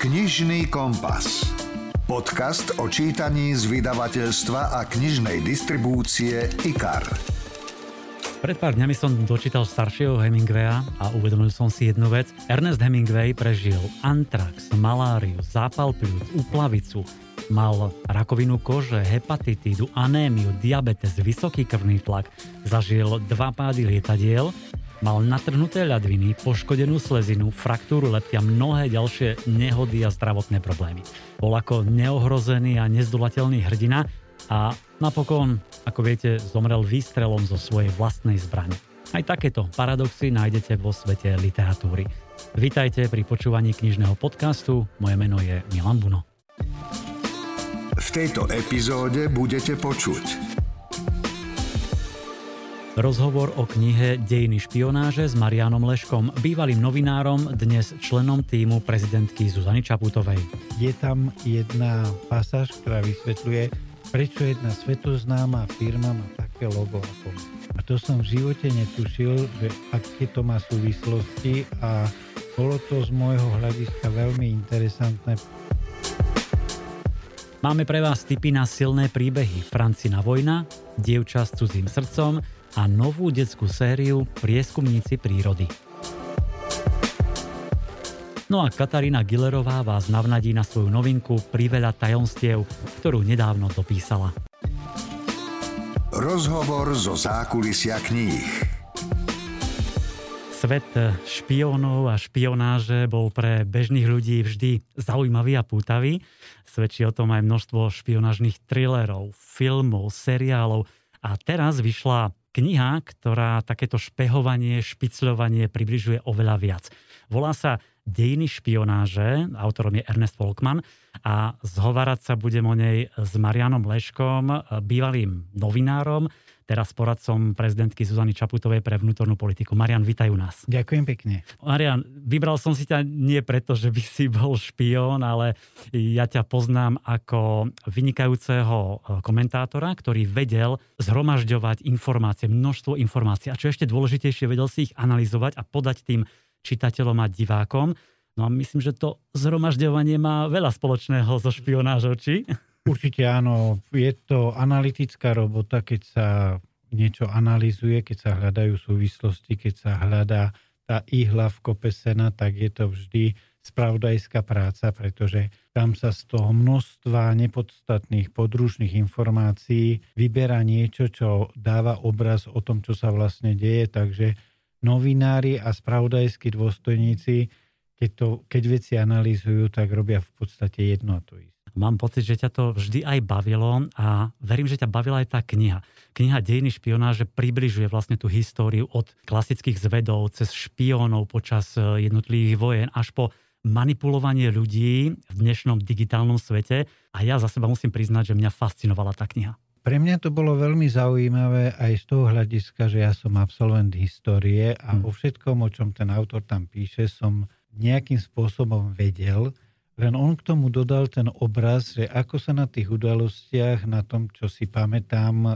Knižný kompas. Podcast o čítaní z vydavateľstva a knižnej distribúcie IKAR. Pred pár dňami som dočítal staršieho Hemingwaya a uvedomil som si jednu vec. Ernest Hemingway prežil antrax, maláriu, zápal pľúc, uplavicu, mal rakovinu kože, hepatitídu, anémiu, diabetes, vysoký krvný tlak, zažil dva pády lietadiel Mal natrhnuté ľadviny, poškodenú slezinu, fraktúru leptia, mnohé ďalšie nehody a zdravotné problémy. Bol ako neohrozený a nezdolateľný hrdina a napokon, ako viete, zomrel výstrelom zo svojej vlastnej zbrane. Aj takéto paradoxy nájdete vo svete literatúry. Vítajte pri počúvaní knižného podcastu. Moje meno je Milan Buno. V tejto epizóde budete počuť Rozhovor o knihe Dejiny špionáže s Marianom Leškom, bývalým novinárom, dnes členom týmu prezidentky Zuzany Čaputovej. Je tam jedna pasáž, ktorá vysvetľuje, prečo jedna svetoznáma firma má také logo ako A to som v živote netušil, že aké to má súvislosti a bolo to z môjho hľadiska veľmi interesantné. Máme pre vás tipy na silné príbehy Francina vojna, Dievča s cudzím srdcom, a novú detskú sériu Prieskumníci prírody. No a Katarína Gillerová vás navnadí na svoju novinku Priveľa tajomstiev, ktorú nedávno dopísala. Rozhovor zo zákulisia kníh. Svet špiónov a špionáže bol pre bežných ľudí vždy zaujímavý a pútavý. Svedčí o tom aj množstvo špionážnych thrillerov, filmov, seriálov. A teraz vyšla kniha, ktorá takéto špehovanie, špicľovanie približuje oveľa viac. Volá sa Dejiny špionáže, autorom je Ernest Volkman a zhovárať sa budem o nej s Marianom Leškom, bývalým novinárom, teraz poradcom prezidentky Zuzany Čaputovej pre vnútornú politiku. Marian, vítajú nás. Ďakujem pekne. Marian, vybral som si ťa nie preto, že by si bol špión, ale ja ťa poznám ako vynikajúceho e, komentátora, ktorý vedel zhromažďovať informácie, množstvo informácií a čo ešte dôležitejšie, vedel si ich analyzovať a podať tým čitateľom a divákom. No a myslím, že to zhromažďovanie má veľa spoločného so špionážou, či? Určite áno, je to analytická robota, keď sa niečo analýzuje, keď sa hľadajú súvislosti, keď sa hľadá tá ihla v kope sena, tak je to vždy spravodajská práca, pretože tam sa z toho množstva nepodstatných podružných informácií vyberá niečo, čo dáva obraz o tom, čo sa vlastne deje. Takže novinári a spravodajskí dôstojníci, keď, to, keď veci analýzujú, tak robia v podstate jedno a to isté. Mám pocit, že ťa to vždy aj bavilo a verím, že ťa bavila aj tá kniha. Kniha Dejiny špionáže približuje vlastne tú históriu od klasických zvedov cez špiónov počas e, jednotlivých vojen až po manipulovanie ľudí v dnešnom digitálnom svete. A ja za seba musím priznať, že mňa fascinovala tá kniha. Pre mňa to bolo veľmi zaujímavé aj z toho hľadiska, že ja som absolvent histórie a hmm. o všetkom, o čom ten autor tam píše, som nejakým spôsobom vedel, len on k tomu dodal ten obraz, že ako sa na tých udalostiach, na tom, čo si pamätám e,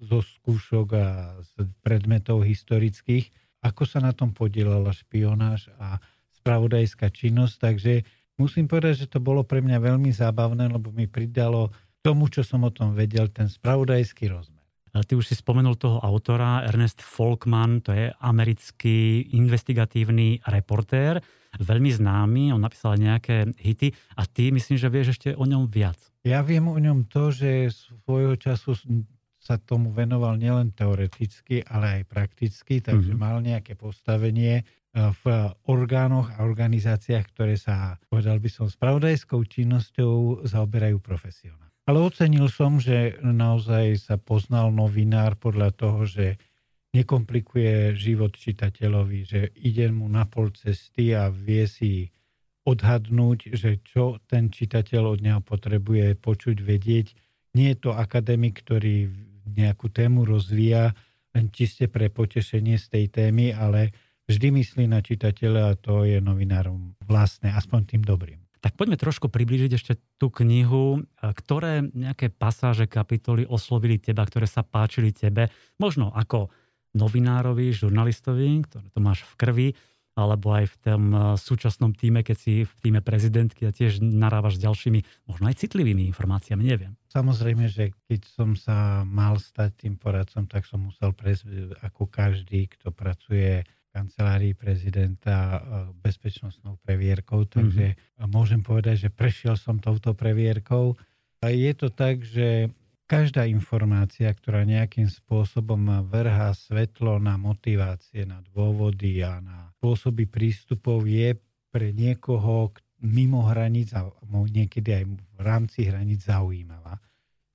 zo skúšok a z predmetov historických, ako sa na tom podielala špionáž a spravodajská činnosť. Takže musím povedať, že to bolo pre mňa veľmi zábavné, lebo mi pridalo tomu, čo som o tom vedel, ten spravodajský rozmer. Ty už si spomenul toho autora, Ernest Folkman, to je americký investigatívny reportér veľmi známy, on napísal nejaké hity a ty myslím, že vieš ešte o ňom viac. Ja viem o ňom to, že svojho času sa tomu venoval nielen teoreticky, ale aj prakticky, takže mm-hmm. mal nejaké postavenie e, v orgánoch a organizáciách, ktoré sa, povedal by som, spravodajskou činnosťou zaoberajú profesionálne. Ale ocenil som, že naozaj sa poznal novinár podľa toho, že nekomplikuje život čitateľovi, že ide mu na pol cesty a vie si odhadnúť, že čo ten čitateľ od neho potrebuje počuť, vedieť. Nie je to akademik, ktorý nejakú tému rozvíja len čiste pre potešenie z tej témy, ale vždy myslí na čitateľa a to je novinárom vlastné, aspoň tým dobrým. Tak poďme trošku priblížiť ešte tú knihu, ktoré nejaké pasáže, kapitoly oslovili teba, ktoré sa páčili tebe, možno ako novinárovi, žurnalistovi, ktoré to máš v krvi, alebo aj v tom e, súčasnom týme, keď si v týme prezidentky a tiež narávaš s ďalšími, možno aj citlivými informáciami, neviem. Samozrejme, že keď som sa mal stať tým poradcom, tak som musel prejsť ako každý, kto pracuje kancelárii prezidenta e, bezpečnostnou previerkou, takže mm-hmm. môžem povedať, že prešiel som touto previerkou. A je to tak, že každá informácia, ktorá nejakým spôsobom vrhá svetlo na motivácie, na dôvody a na spôsoby prístupov, je pre niekoho mimo hraníc a niekedy aj v rámci hraníc zaujímavá.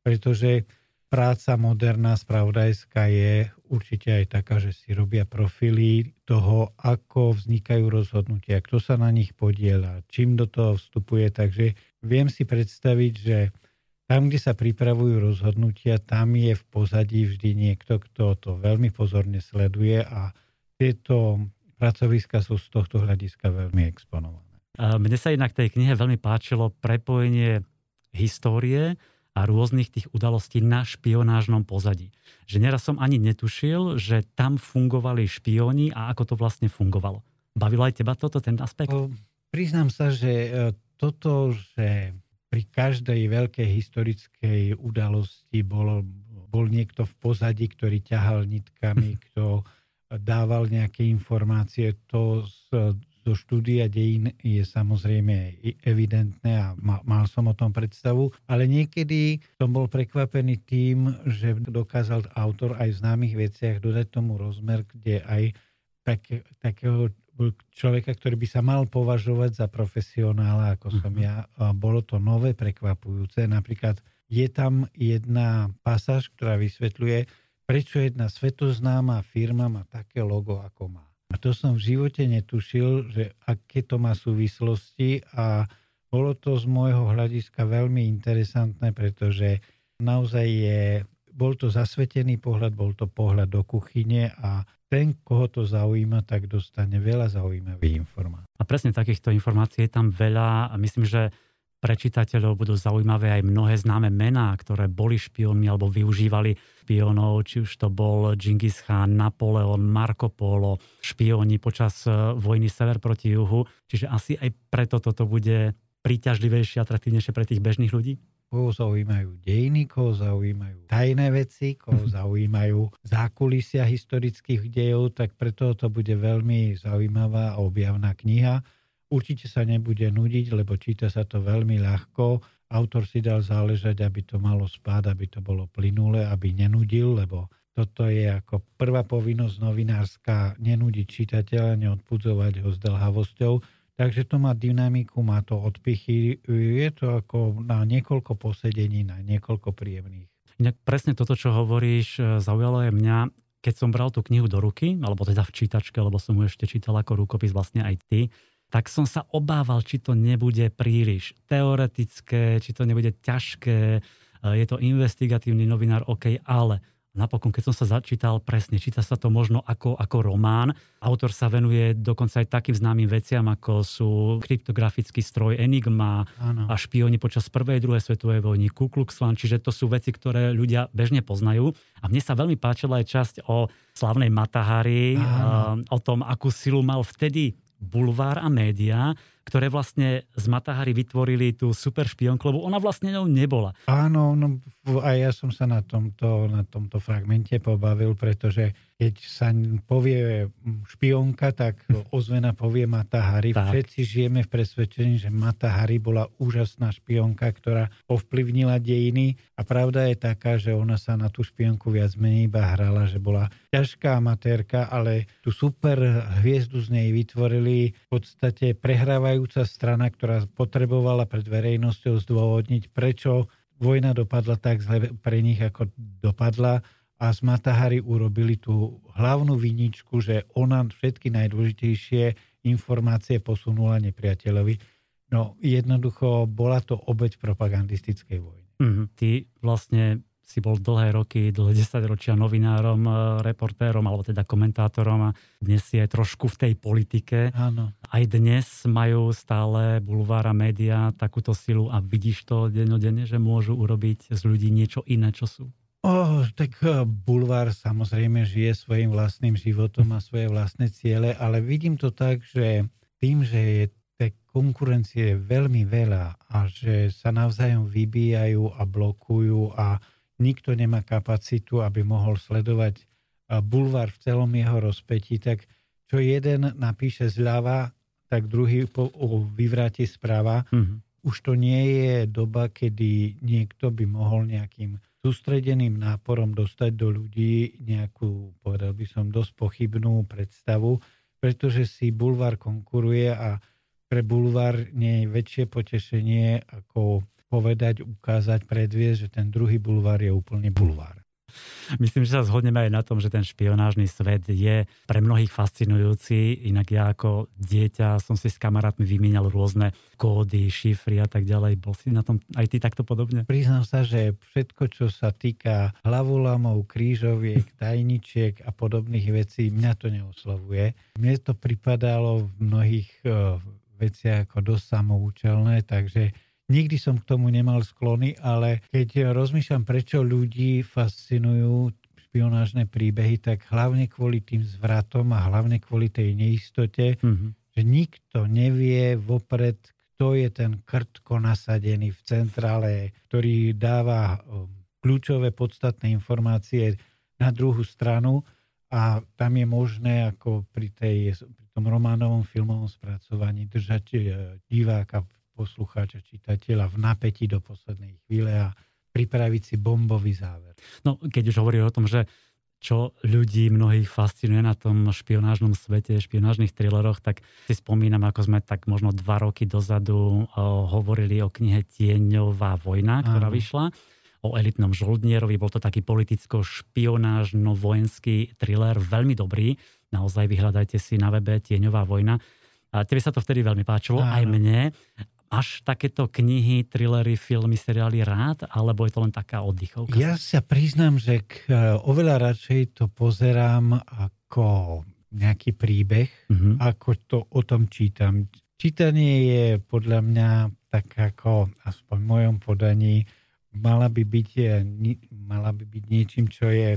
Pretože práca moderná, spravodajská je určite aj taká, že si robia profily toho, ako vznikajú rozhodnutia, kto sa na nich podiela, čím do toho vstupuje. Takže viem si predstaviť, že tam, kde sa pripravujú rozhodnutia, tam je v pozadí vždy niekto, kto to veľmi pozorne sleduje a tieto pracoviska sú z tohto hľadiska veľmi exponované. Mne sa inak tej knihe veľmi páčilo prepojenie histórie a rôznych tých udalostí na špionážnom pozadí. Že neraz som ani netušil, že tam fungovali špioni a ako to vlastne fungovalo. Bavilo aj teba toto, ten aspekt? O, priznám sa, že e, toto, že pri každej veľkej historickej udalosti bol, bol niekto v pozadí, ktorý ťahal nitkami, kto dával nejaké informácie. To z, zo štúdia dejín je samozrejme evidentné a mal, som o tom predstavu, ale niekedy som bol prekvapený tým, že dokázal autor aj v známych veciach dodať tomu rozmer, kde aj tak, takého človeka, ktorý by sa mal považovať za profesionála, ako som mhm. ja. Bolo to nové, prekvapujúce. Napríklad je tam jedna pasáž, ktorá vysvetľuje, prečo jedna svetoznáma firma má také logo, ako má. A to som v živote netušil, že aké to má súvislosti a bolo to z môjho hľadiska veľmi interesantné, pretože naozaj je, bol to zasvetený pohľad, bol to pohľad do kuchyne a ten, koho to zaujíma, tak dostane veľa zaujímavých informácií. A presne takýchto informácií je tam veľa a myslím, že pre čitateľov budú zaujímavé aj mnohé známe mená, ktoré boli špiónmi alebo využívali špiónov, či už to bol Genghis Khan, Napoleon, Marco Polo, špióni počas e, vojny sever proti juhu. Čiže asi aj preto toto bude príťažlivejšie, atraktívnejšie pre tých bežných ľudí? koho zaujímajú dejiny, koho zaujímajú tajné veci, koho mhm. zaujímajú zákulisia historických dejov, tak preto to bude veľmi zaujímavá a objavná kniha. Určite sa nebude nudiť, lebo číta sa to veľmi ľahko. Autor si dal záležať, aby to malo spád, aby to bolo plynulé, aby nenudil, lebo toto je ako prvá povinnosť novinárska, nenúdiť čitateľa, neodpudzovať ho s Takže to má dynamiku, má to odpichy. Je to ako na niekoľko posedení, na niekoľko príjemných. Inak presne toto, čo hovoríš, e, zaujalo je mňa, keď som bral tú knihu do ruky, alebo teda v čítačke, lebo som ju ešte čítal ako rukopis vlastne aj ty, tak som sa obával, či to nebude príliš teoretické, či to nebude ťažké. E, je to investigatívny novinár, OK, ale Napokon, keď som sa začítal presne, číta sa to možno ako, ako román. Autor sa venuje dokonca aj takým známym veciam, ako sú kryptografický stroj Enigma ano. a špioni počas prvej, druhej svetovej vojny, Ku Klux Klan, čiže to sú veci, ktoré ľudia bežne poznajú. A mne sa veľmi páčila aj časť o slavnej Matahari, o tom, akú silu mal vtedy bulvár a médiá, ktoré vlastne z Matahary vytvorili tú super špionku, lebo ona vlastne ňou nebola. Áno, no, a ja som sa na tomto, na tomto fragmente pobavil, pretože keď sa povie špionka, tak ozvena povie Mata Hari. Tak. Všetci žijeme v presvedčení, že Mata Hari bola úžasná špionka, ktorá ovplyvnila dejiny a pravda je taká, že ona sa na tú špionku viac menej iba hrala, že bola ťažká amatérka, ale tú super hviezdu z nej vytvorili v podstate prehrávajúca strana, ktorá potrebovala pred verejnosťou zdôvodniť, prečo vojna dopadla tak zle pre nich, ako dopadla a z Matahari urobili tú hlavnú viničku, že ona všetky najdôležitejšie informácie posunula nepriateľovi. No jednoducho bola to obeď propagandistickej vojny. Mm, ty vlastne si bol dlhé roky, dlhé desaťročia novinárom, e, reportérom alebo teda komentátorom a dnes si aj trošku v tej politike. Áno. Aj dnes majú stále bulvára média takúto silu a vidíš to dennodenne, že môžu urobiť z ľudí niečo iné, čo sú? Oh, tak eh, bulvár samozrejme žije svojim vlastným životom a svoje vlastné ciele, ale vidím to tak, že tým, že je tej konkurencie veľmi veľa a že sa navzájom vybíjajú a blokujú a nikto nemá kapacitu, aby mohol sledovať eh, bulvár v celom jeho rozpetí, tak čo jeden napíše zľava, tak druhý po, o, vyvráti správa. Mm-hmm. Už to nie je doba, kedy niekto by mohol nejakým sústredeným náporom dostať do ľudí nejakú, povedal by som, dosť pochybnú predstavu, pretože si bulvár konkuruje a pre bulvár nie je väčšie potešenie ako povedať, ukázať, predviesť, že ten druhý bulvár je úplne bulvár. Myslím, že sa zhodneme aj na tom, že ten špionážny svet je pre mnohých fascinujúci. Inak ja ako dieťa som si s kamarátmi vymienial rôzne kódy, šifry a tak ďalej. Bol si na tom aj ty takto podobne? Priznám sa, že všetko, čo sa týka hlavolamov, krížoviek, tajničiek a podobných vecí, mňa to neoslovuje. Mne to pripadalo v mnohých uh, veciach ako dosť samoučelné, takže Nikdy som k tomu nemal sklony, ale keď rozmýšľam, prečo ľudí fascinujú špionážne príbehy, tak hlavne kvôli tým zvratom a hlavne kvôli tej neistote, mm-hmm. že nikto nevie vopred, kto je ten krtko nasadený v centrále, ktorý dáva um, kľúčové podstatné informácie na druhú stranu a tam je možné ako pri, tej, pri tom románovom filmovom spracovaní držať e, diváka poslucháča, čitateľa v napätí do poslednej chvíle a pripraviť si bombový záver. No, keď už hovorí o tom, že čo ľudí mnohých fascinuje na tom špionážnom svete, špionážnych thrilleroch, tak si spomínam, ako sme tak možno dva roky dozadu hovorili o knihe Tieňová vojna, ktorá Áno. vyšla o elitnom žoldnierovi. Bol to taký politicko-špionážno-vojenský thriller, veľmi dobrý. Naozaj vyhľadajte si na webe Tieňová vojna. A tebe sa to vtedy veľmi páčilo, Áno. aj mne. Máš takéto knihy, thrillery, filmy, seriály rád, alebo je to len taká oddychovka? Ja sa priznám, že k, e, oveľa radšej to pozerám ako nejaký príbeh, mm-hmm. ako to o tom čítam. Čítanie je podľa mňa tak ako, aspoň v mojom podaní, mala by byť, e, mala by byť niečím, čo je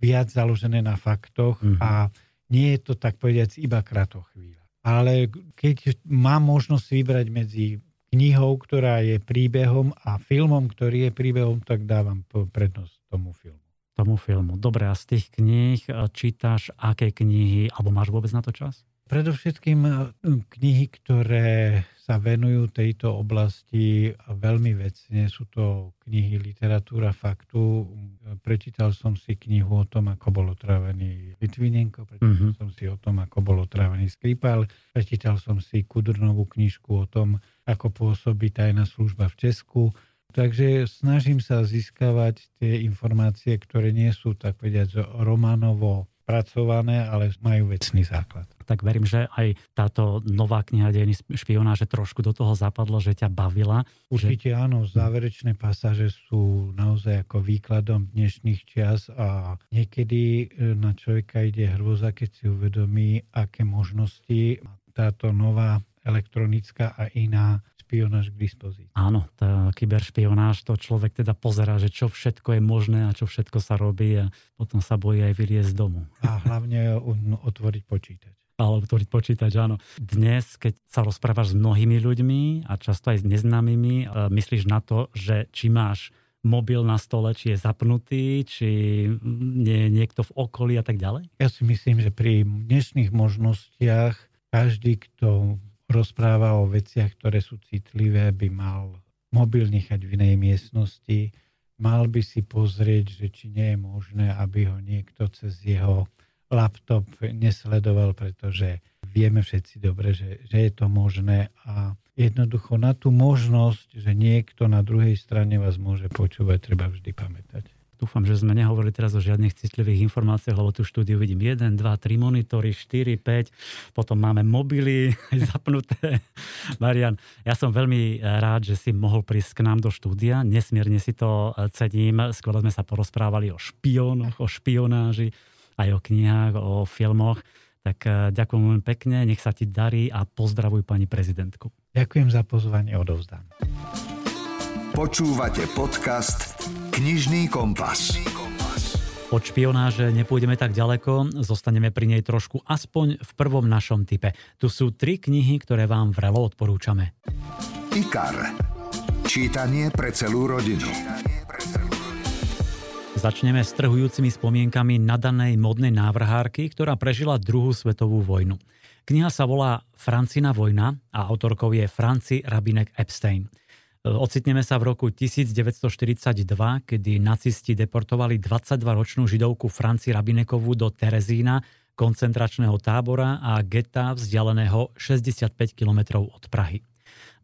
viac založené na faktoch mm-hmm. a nie je to tak povediac iba kratochvíľa. Ale keď mám možnosť vybrať medzi knihou, ktorá je príbehom a filmom, ktorý je príbehom, tak dávam prednosť tomu filmu. Tomu filmu. Dobre, a z tých kníh eh, čítaš aké knihy, alebo máš vôbec na to čas? Predovšetkým eh, knihy, ktoré sa venujú tejto oblasti veľmi vecne. Sú to knihy Literatúra faktu. Prečítal som si knihu o tom, ako bol otrávený Litvinenko, prečítal mm-hmm. som si o tom, ako bol otrávený Skripal, prečítal som si Kudrnovú knižku o tom, ako pôsobí tajná služba v Česku. Takže snažím sa získavať tie informácie, ktoré nie sú tak povediať románovo spracované, ale majú vecný základ. Tak verím, že aj táto nová kniha dejiny špionáže trošku do toho zapadlo, že ťa bavila. Určite že... áno, záverečné pasáže sú naozaj ako výkladom dnešných čias a niekedy e, na človeka ide hrôza, keď si uvedomí, aké možnosti táto nová elektronická a iná špionáž k dispozícii. Áno, tá kyberšpionáž, to človek teda pozerá, že čo všetko je možné a čo všetko sa robí a potom sa bojí aj vyliezť z domu. A hlavne otvoriť počítač alebo otvoriť počítač, áno. Dnes, keď sa rozprávaš s mnohými ľuďmi a často aj s neznámymi, myslíš na to, že či máš mobil na stole, či je zapnutý, či nie je niekto v okolí a tak ďalej? Ja si myslím, že pri dnešných možnostiach každý, kto rozpráva o veciach, ktoré sú citlivé, by mal mobil nechať v inej miestnosti, mal by si pozrieť, že či nie je možné, aby ho niekto cez jeho laptop nesledoval, pretože vieme všetci dobre, že, že je to možné a jednoducho na tú možnosť, že niekto na druhej strane vás môže počúvať, treba vždy pamätať. Dúfam, že sme nehovorili teraz o žiadnych citlivých informáciách, lebo tú štúdiu vidím 1, 2, 3 monitory, 4, 5, potom máme mobily zapnuté. Marian, ja som veľmi rád, že si mohol prísť k nám do štúdia. Nesmierne si to cením. Skôr sme sa porozprávali o špiónoch, o špionáži, aj o knihách, o filmoch. Tak eh, ďakujem veľmi pekne, nech sa ti darí a pozdravuj pani prezidentku. Ďakujem za pozvanie, odovzdám. Počúvate podcast Knižný kompas. Od špionáže nepôjdeme tak ďaleko, zostaneme pri nej trošku aspoň v prvom našom type. Tu sú tri knihy, ktoré vám vrelo odporúčame. IKAR. Čítanie pre celú rodinu. Začneme s trhujúcimi spomienkami nadanej modnej návrhárky, ktorá prežila druhú svetovú vojnu. Kniha sa volá Francina vojna a autorkou je Franci Rabinek Epstein. Ocitneme sa v roku 1942, kedy nacisti deportovali 22-ročnú židovku Franci Rabinekovú do Terezína, koncentračného tábora a geta vzdialeného 65 km od Prahy.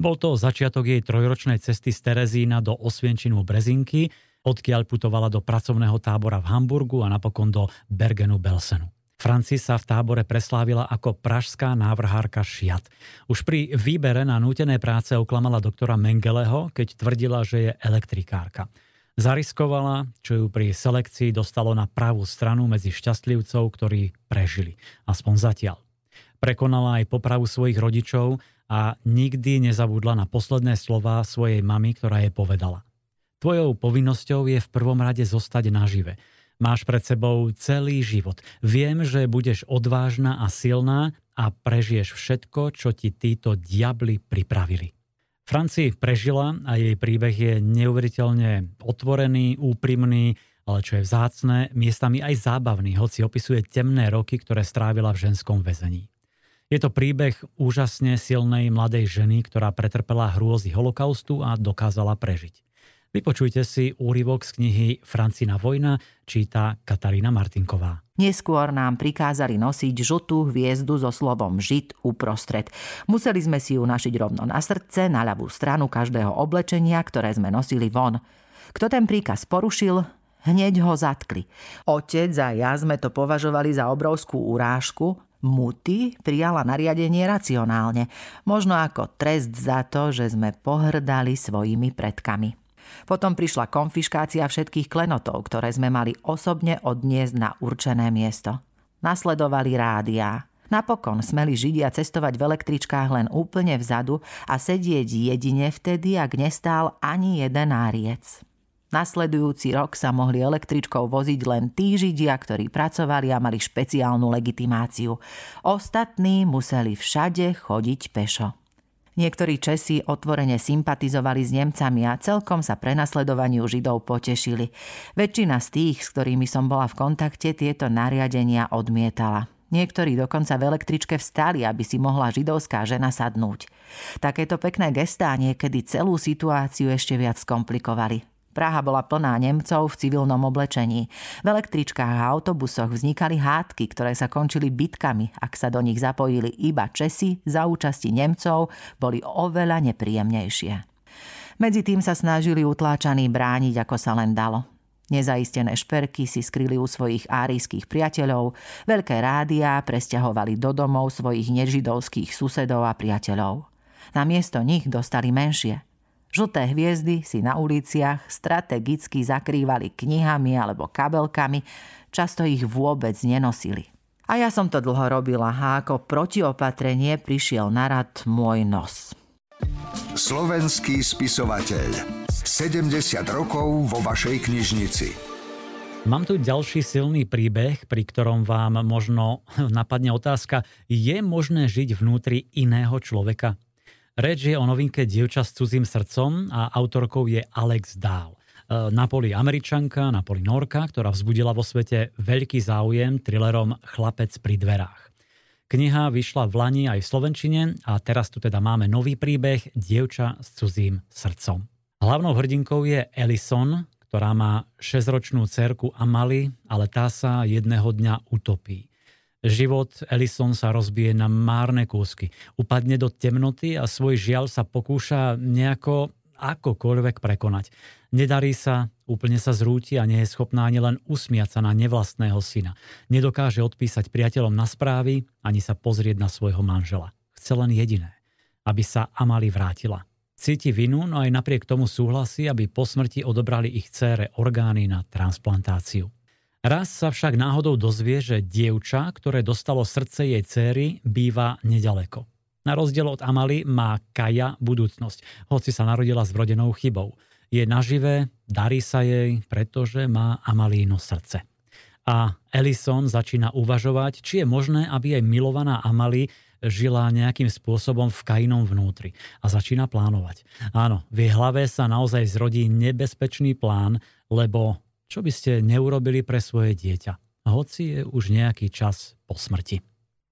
Bol to začiatok jej trojročnej cesty z Terezína do Osvienčinu Brezinky, odkiaľ putovala do pracovného tábora v Hamburgu a napokon do Bergenu Belsenu. Francis sa v tábore preslávila ako pražská návrhárka šiat. Už pri výbere na nútené práce oklamala doktora Mengeleho, keď tvrdila, že je elektrikárka. Zariskovala, čo ju pri selekcii dostalo na pravú stranu medzi šťastlivcov, ktorí prežili. Aspoň zatiaľ. Prekonala aj popravu svojich rodičov a nikdy nezabudla na posledné slova svojej mamy, ktorá jej povedala. Tvojou povinnosťou je v prvom rade zostať nažive. Máš pred sebou celý život. Viem, že budeš odvážna a silná a prežiješ všetko, čo ti títo diabli pripravili. Franci prežila a jej príbeh je neuveriteľne otvorený, úprimný, ale čo je vzácne, miestami aj zábavný, hoci opisuje temné roky, ktoré strávila v ženskom väzení. Je to príbeh úžasne silnej mladej ženy, ktorá pretrpela hrôzy holokaustu a dokázala prežiť. Vypočujte si úryvok z knihy Francina vojna, číta Katarína Martinková. Neskôr nám prikázali nosiť žltú hviezdu so slovom žid uprostred. Museli sme si ju našiť rovno na srdce, na ľavú stranu každého oblečenia, ktoré sme nosili von. Kto ten príkaz porušil, hneď ho zatkli. Otec a ja sme to považovali za obrovskú urážku, Muty prijala nariadenie racionálne, možno ako trest za to, že sme pohrdali svojimi predkami. Potom prišla konfiškácia všetkých klenotov, ktoré sme mali osobne odniesť na určené miesto. Nasledovali rádia. Napokon smeli Židia cestovať v električkách len úplne vzadu a sedieť jedine vtedy, ak nestál ani jeden náriec. Nasledujúci rok sa mohli električkou voziť len tí Židia, ktorí pracovali a mali špeciálnu legitimáciu. Ostatní museli všade chodiť pešo. Niektorí Česi otvorene sympatizovali s Nemcami a celkom sa prenasledovaniu Židov potešili. Väčšina z tých, s ktorými som bola v kontakte, tieto nariadenia odmietala. Niektorí dokonca v električke vstali, aby si mohla židovská žena sadnúť. Takéto pekné gestá niekedy celú situáciu ešte viac skomplikovali. Praha bola plná Nemcov v civilnom oblečení. V električkách a autobusoch vznikali hádky, ktoré sa končili bitkami. Ak sa do nich zapojili iba Česi, za účasti Nemcov boli oveľa nepríjemnejšie. Medzi tým sa snažili utláčaní brániť, ako sa len dalo. Nezaistené šperky si skryli u svojich árijských priateľov, veľké rádia presťahovali do domov svojich nežidovských susedov a priateľov. Namiesto nich dostali menšie – Žlté hviezdy si na uliciach strategicky zakrývali knihami alebo kabelkami, často ich vôbec nenosili. A ja som to dlho robila a ako protiopatrenie prišiel na rad môj nos. Slovenský spisovateľ. 70 rokov vo vašej knižnici. Mám tu ďalší silný príbeh, pri ktorom vám možno napadne otázka, je možné žiť vnútri iného človeka? Reč je o novinke Dievča s cudzím srdcom a autorkou je Alex Dahl. E, na poli američanka, na poli norka, ktorá vzbudila vo svete veľký záujem thrillerom Chlapec pri dverách. Kniha vyšla v Lani aj v Slovenčine a teraz tu teda máme nový príbeh Dievča s cudzím srdcom. Hlavnou hrdinkou je Ellison, ktorá má 6-ročnú cerku Amali, ale tá sa jedného dňa utopí. Život Ellison sa rozbije na márne kúsky. Upadne do temnoty a svoj žiaľ sa pokúša nejako akokoľvek prekonať. Nedarí sa, úplne sa zrúti a nie je schopná ani len usmiať sa na nevlastného syna. Nedokáže odpísať priateľom na správy, ani sa pozrieť na svojho manžela. Chce len jediné, aby sa Amali vrátila. Cíti vinu, no aj napriek tomu súhlasí, aby po smrti odobrali ich cére orgány na transplantáciu. Raz sa však náhodou dozvie, že dievča, ktoré dostalo srdce jej céry, býva nedaleko. Na rozdiel od Amaly má Kaja budúcnosť, hoci sa narodila s vrodenou chybou. Je nažive, darí sa jej, pretože má Amalíno srdce. A Ellison začína uvažovať, či je možné, aby jej milovaná Amali žila nejakým spôsobom v Kainom vnútri a začína plánovať. Áno, v jej hlave sa naozaj zrodí nebezpečný plán, lebo čo by ste neurobili pre svoje dieťa, hoci je už nejaký čas po smrti.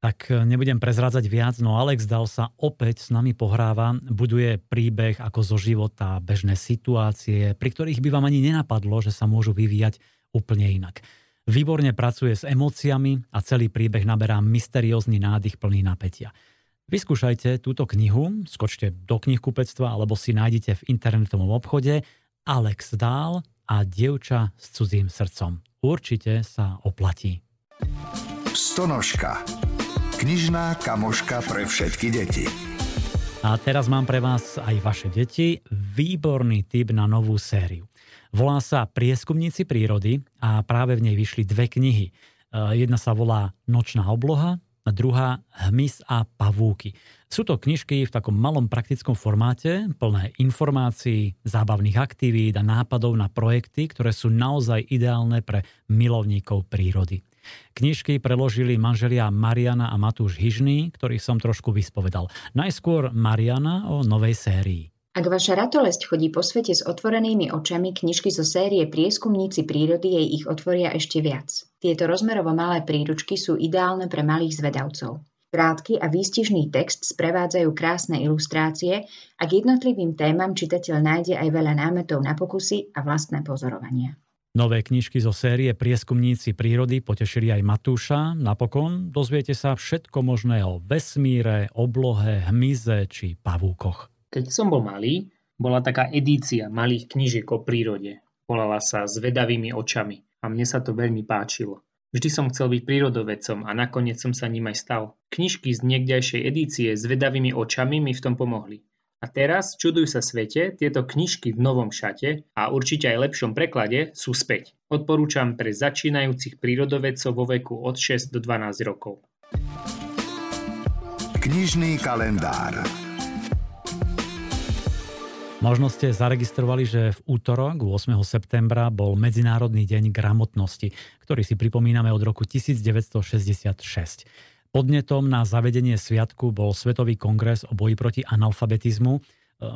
Tak e, nebudem prezrádzať viac, no Alex Dal sa opäť s nami pohráva, buduje príbeh ako zo života, bežné situácie, pri ktorých by vám ani nenapadlo, že sa môžu vyvíjať úplne inak. Výborne pracuje s emóciami a celý príbeh naberá mysteriózny nádych plný napätia. Vyskúšajte túto knihu, skočte do knihkupectva alebo si nájdete v internetovom obchode Alex Dál a Dievča s cudzím srdcom. Určite sa oplatí. Stonožka. Knižná kamoška pre všetky deti. A teraz mám pre vás aj vaše deti výborný tip na novú sériu. Volá sa Prieskumníci prírody a práve v nej vyšli dve knihy. E, jedna sa volá Nočná obloha druhá Hmyz a pavúky. Sú to knižky v takom malom praktickom formáte, plné informácií, zábavných aktivít a nápadov na projekty, ktoré sú naozaj ideálne pre milovníkov prírody. Knižky preložili manželia Mariana a Matúš Hyžný, ktorých som trošku vyspovedal. Najskôr Mariana o novej sérii. Ak vaša ratolesť chodí po svete s otvorenými očami, knižky zo série Prieskumníci prírody jej ich otvoria ešte viac. Tieto rozmerovo malé príručky sú ideálne pre malých zvedavcov. Krátky a výstižný text sprevádzajú krásne ilustrácie a k jednotlivým témam čitateľ nájde aj veľa námetov na pokusy a vlastné pozorovania. Nové knižky zo série Prieskumníci prírody potešili aj Matúša. Napokon dozviete sa všetko možné o vesmíre, oblohe, hmyze či pavúkoch. Keď som bol malý, bola taká edícia malých knížiek o prírode. Volala sa Zvedavými očami a mne sa to veľmi páčilo. Vždy som chcel byť prírodovedcom a nakoniec som sa ním aj stal. Knižky z niekdejšej edície s vedavými očami mi v tom pomohli. A teraz, čuduj sa svete, tieto knižky v novom šate a určite aj lepšom preklade sú späť. Odporúčam pre začínajúcich prírodovedcov vo veku od 6 do 12 rokov. Knižný kalendár Možno ste zaregistrovali, že v útorok 8. septembra bol Medzinárodný deň gramotnosti, ktorý si pripomíname od roku 1966. Podnetom na zavedenie sviatku bol Svetový kongres o boji proti analfabetizmu.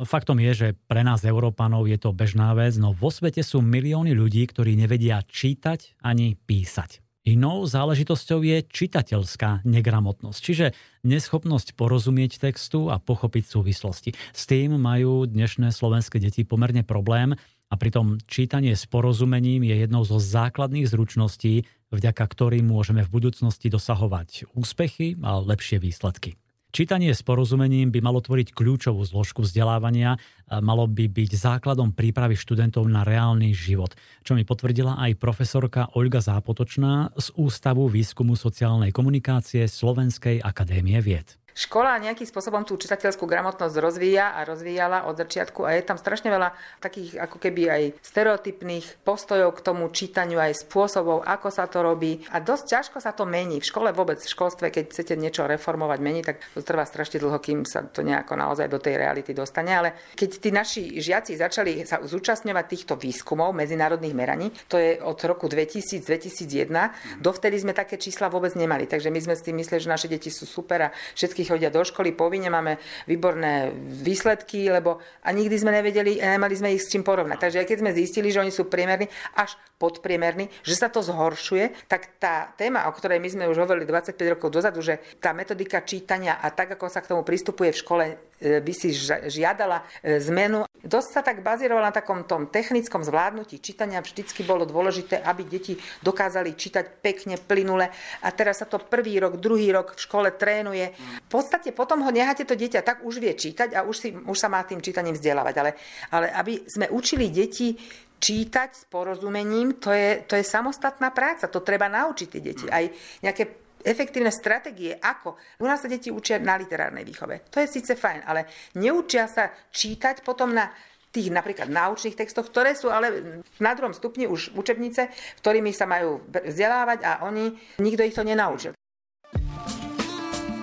Faktom je, že pre nás Európanov je to bežná vec, no vo svete sú milióny ľudí, ktorí nevedia čítať ani písať. Inou záležitosťou je čitateľská negramotnosť, čiže neschopnosť porozumieť textu a pochopiť súvislosti. S tým majú dnešné slovenské deti pomerne problém a pritom čítanie s porozumením je jednou zo základných zručností, vďaka ktorým môžeme v budúcnosti dosahovať úspechy a lepšie výsledky. Čítanie s porozumením by malo tvoriť kľúčovú zložku vzdelávania, malo by byť základom prípravy študentov na reálny život, čo mi potvrdila aj profesorka Olga Zápotočná z Ústavu výskumu sociálnej komunikácie Slovenskej akadémie vied. Škola nejakým spôsobom tú čitateľskú gramotnosť rozvíja a rozvíjala od začiatku a je tam strašne veľa takých ako keby aj stereotypných postojov k tomu čítaniu, aj spôsobov, ako sa to robí a dosť ťažko sa to mení. V škole vôbec, v školstve, keď chcete niečo reformovať, meniť, tak to trvá strašne dlho, kým sa to nejako naozaj do tej reality dostane. Ale keď tí naši žiaci začali sa zúčastňovať týchto výskumov medzinárodných meraní, to je od roku 2000-2001, dovtedy sme také čísla vôbec nemali. Takže my sme si mysleli, že naše deti sú super a všetkých chodia do školy, povinne máme výborné výsledky, lebo a nikdy sme nevedeli, nemali sme ich s čím porovnať. Takže aj keď sme zistili, že oni sú priemerní až podpriemerní, že sa to zhoršuje, tak tá téma, o ktorej my sme už hovorili 25 rokov dozadu, že tá metodika čítania a tak, ako sa k tomu pristupuje v škole, by si žiadala e, zmenu. Dosť sa tak bazírovala na takom tom technickom zvládnutí čítania. Vždycky bolo dôležité, aby deti dokázali čítať pekne, plynule. A teraz sa to prvý rok, druhý rok v škole trénuje. Po podstate potom ho necháte to dieťa tak už vie čítať a už, si, už sa má tým čítaním vzdelávať. Ale, ale aby sme učili deti čítať s porozumením, to je, to je samostatná práca. To treba naučiť tie deti. Aj nejaké efektívne stratégie, ako. U nás sa deti učia na literárnej výchove. To je síce fajn, ale neučia sa čítať potom na tých napríklad náučných textoch, ktoré sú ale na druhom stupni už učebnice, ktorými sa majú vzdelávať a oni, nikto ich to nenaučil.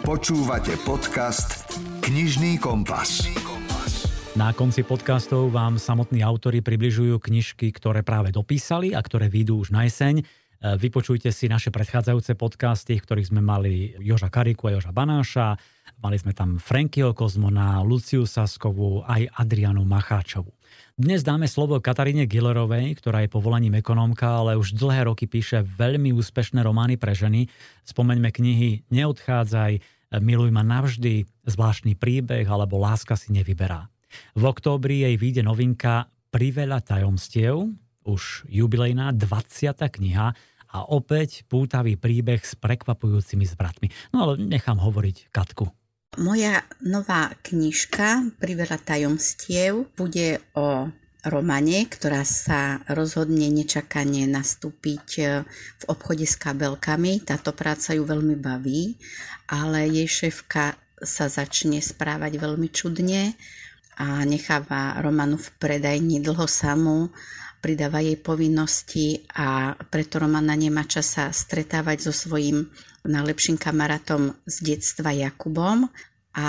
Počúvate podcast Knižný kompas. Na konci podcastov vám samotní autory približujú knižky, ktoré práve dopísali a ktoré vyjdú už na jeseň. E, vypočujte si naše predchádzajúce podcasty, v ktorých sme mali Joža Kariku a Joža Banáša. Mali sme tam Frankieho Kozmona, Luciu Saskovú, aj Adrianu Macháčovu. Dnes dáme slovo Kataríne Gillerovej, ktorá je povolaním ekonómka, ale už dlhé roky píše veľmi úspešné romány pre ženy. Spomeňme knihy Neodchádzaj, Miluj ma navždy, zvláštny príbeh alebo Láska si nevyberá. V októbri jej vyjde novinka Priveľa tajomstiev, už jubilejná 20. kniha a opäť pútavý príbeh s prekvapujúcimi zvratmi. No ale nechám hovoriť Katku. Moja nová knižka Priveľa tajomstiev bude o romane, ktorá sa rozhodne nečakane nastúpiť v obchode s kabelkami. Táto práca ju veľmi baví, ale jej šéfka sa začne správať veľmi čudne a necháva Romanu v predajni dlho samú, pridáva jej povinnosti a preto Romana nemá čas sa stretávať so svojím najlepším kamarátom z detstva Jakubom a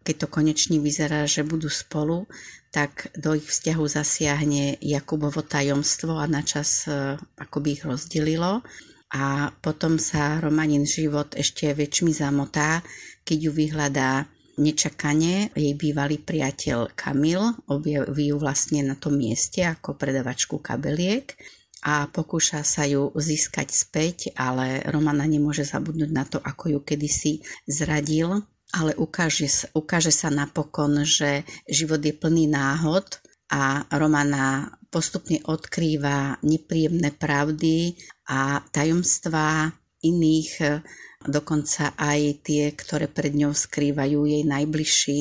keď to konečne vyzerá, že budú spolu, tak do ich vzťahu zasiahne Jakubovo tajomstvo a načas e, by ich rozdelilo. A potom sa Romanin život ešte väčšmi zamotá, keď ju vyhľadá Nečakane jej bývalý priateľ Kamil objaví ju vlastne na tom mieste ako predavačku kabeliek a pokúša sa ju získať späť, ale Romana nemôže zabudnúť na to, ako ju kedysi zradil, ale ukáže, ukáže sa napokon, že život je plný náhod a Romana postupne odkrýva nepríjemné pravdy a tajomstvá iných dokonca aj tie, ktoré pred ňou skrývajú jej najbližší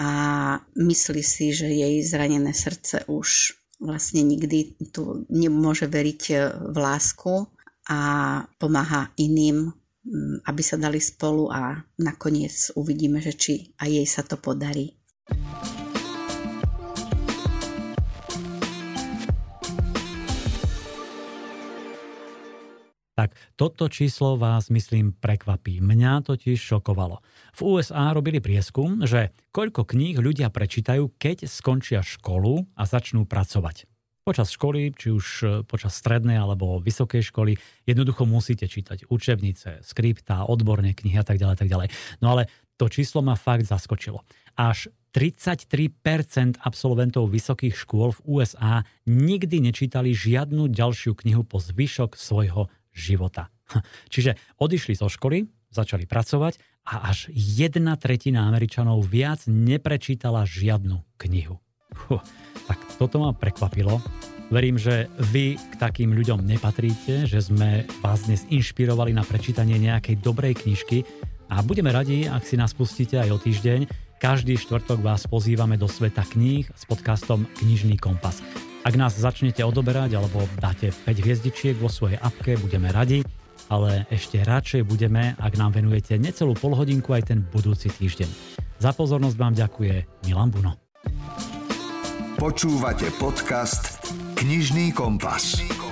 a myslí si, že jej zranené srdce už vlastne nikdy tu nemôže veriť v lásku a pomáha iným, mm, aby sa dali spolu a nakoniec uvidíme, že či aj jej sa to podarí. Tak toto číslo vás, myslím, prekvapí. Mňa totiž šokovalo. V USA robili prieskum, že koľko kníh ľudia prečítajú, keď skončia školu a začnú pracovať. Počas školy, či už e, počas strednej alebo vysokej školy, jednoducho musíte čítať učebnice, skriptá, odborné knihy a tak ďalej, tak ďalej. No ale to číslo ma fakt zaskočilo. Až 33% absolventov vysokých škôl v USA nikdy nečítali žiadnu ďalšiu knihu po zvyšok svojho života. Čiže odišli zo školy, začali pracovať a až jedna tretina Američanov viac neprečítala žiadnu knihu. Huh, tak toto ma prekvapilo. Verím, že vy k takým ľuďom nepatríte, že sme vás dnes inšpirovali na prečítanie nejakej dobrej knižky a budeme radi, ak si nás pustíte aj o týždeň. Každý štvrtok vás pozývame do sveta kníh s podcastom Knižný kompas. Ak nás začnete odoberať alebo dáte 5 hviezdičiek vo svojej apke, budeme radi, ale ešte radšej budeme, ak nám venujete necelú polhodinku aj ten budúci týždeň. Za pozornosť vám ďakuje Milan Buno. Počúvate podcast Knižný kompas. Knižný kompas.